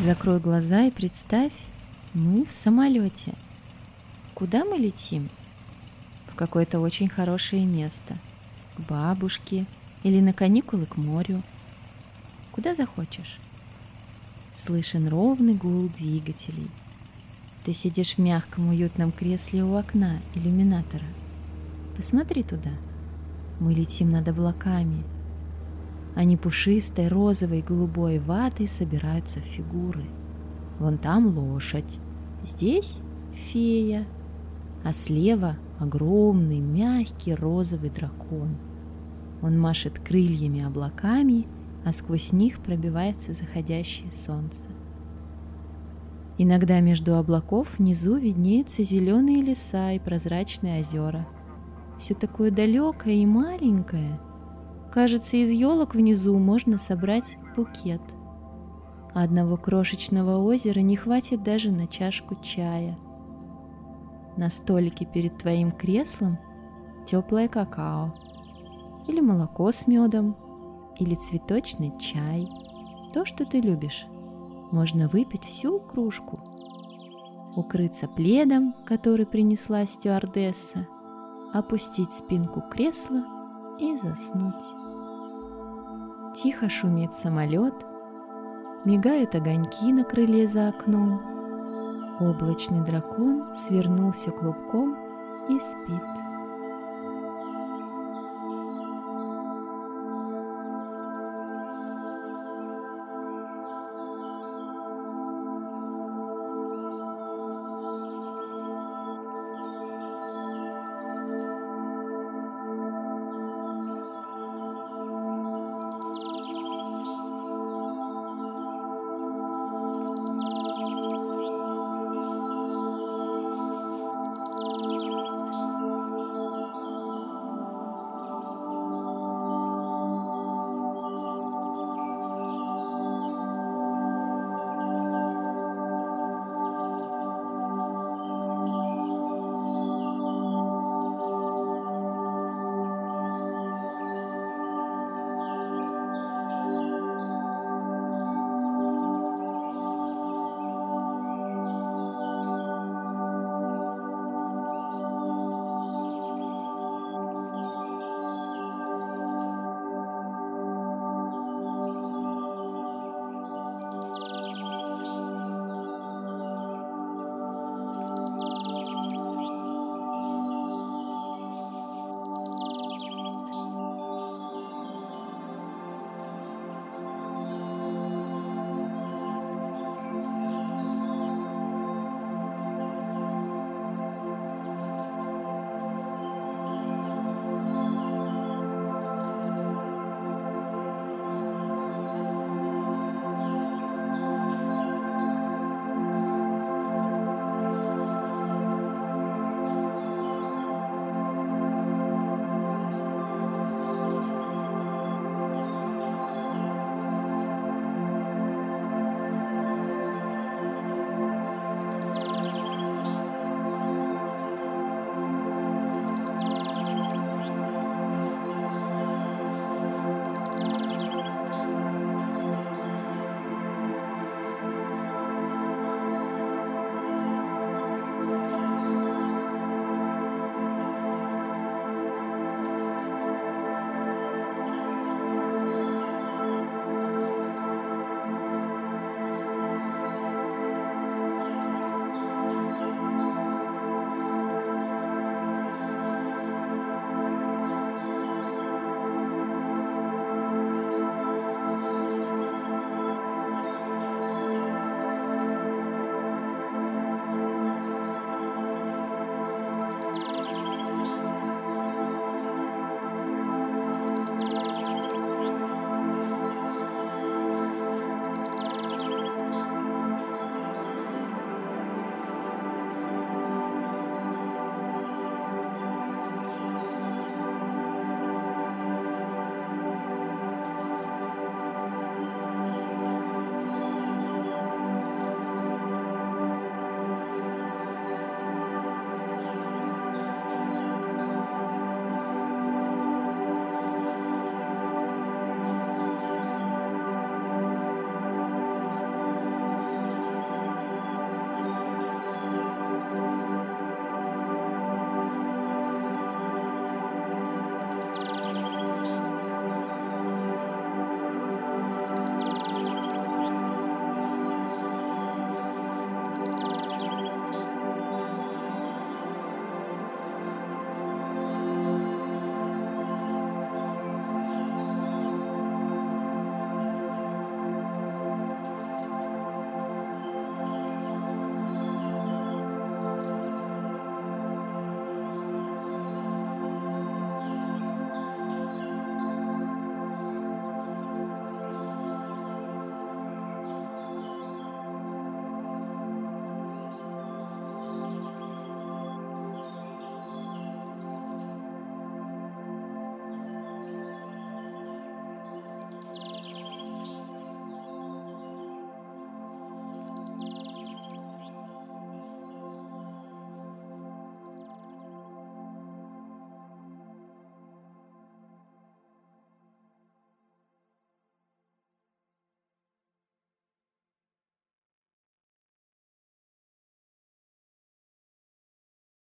закрой глаза и представь, мы в самолете. Куда мы летим? В какое-то очень хорошее место. К бабушке или на каникулы к морю. Куда захочешь. Слышен ровный гул двигателей. Ты сидишь в мягком уютном кресле у окна иллюминатора. Посмотри туда. Мы летим над облаками. Они пушистой, розовой, голубой ватой собираются в фигуры. Вон там лошадь, здесь фея, а слева огромный, мягкий розовый дракон. Он машет крыльями облаками, а сквозь них пробивается заходящее солнце. Иногда между облаков внизу виднеются зеленые леса и прозрачные озера – все такое далекое и маленькое. Кажется, из елок внизу можно собрать букет. Одного крошечного озера не хватит даже на чашку чая. На столике перед твоим креслом теплое какао, или молоко с медом, или цветочный чай. То, что ты любишь. Можно выпить всю кружку. Укрыться пледом, который принесла стюардесса – опустить спинку кресла и заснуть. Тихо шумит самолет, мигают огоньки на крыле за окном. Облачный дракон свернулся клубком и спит.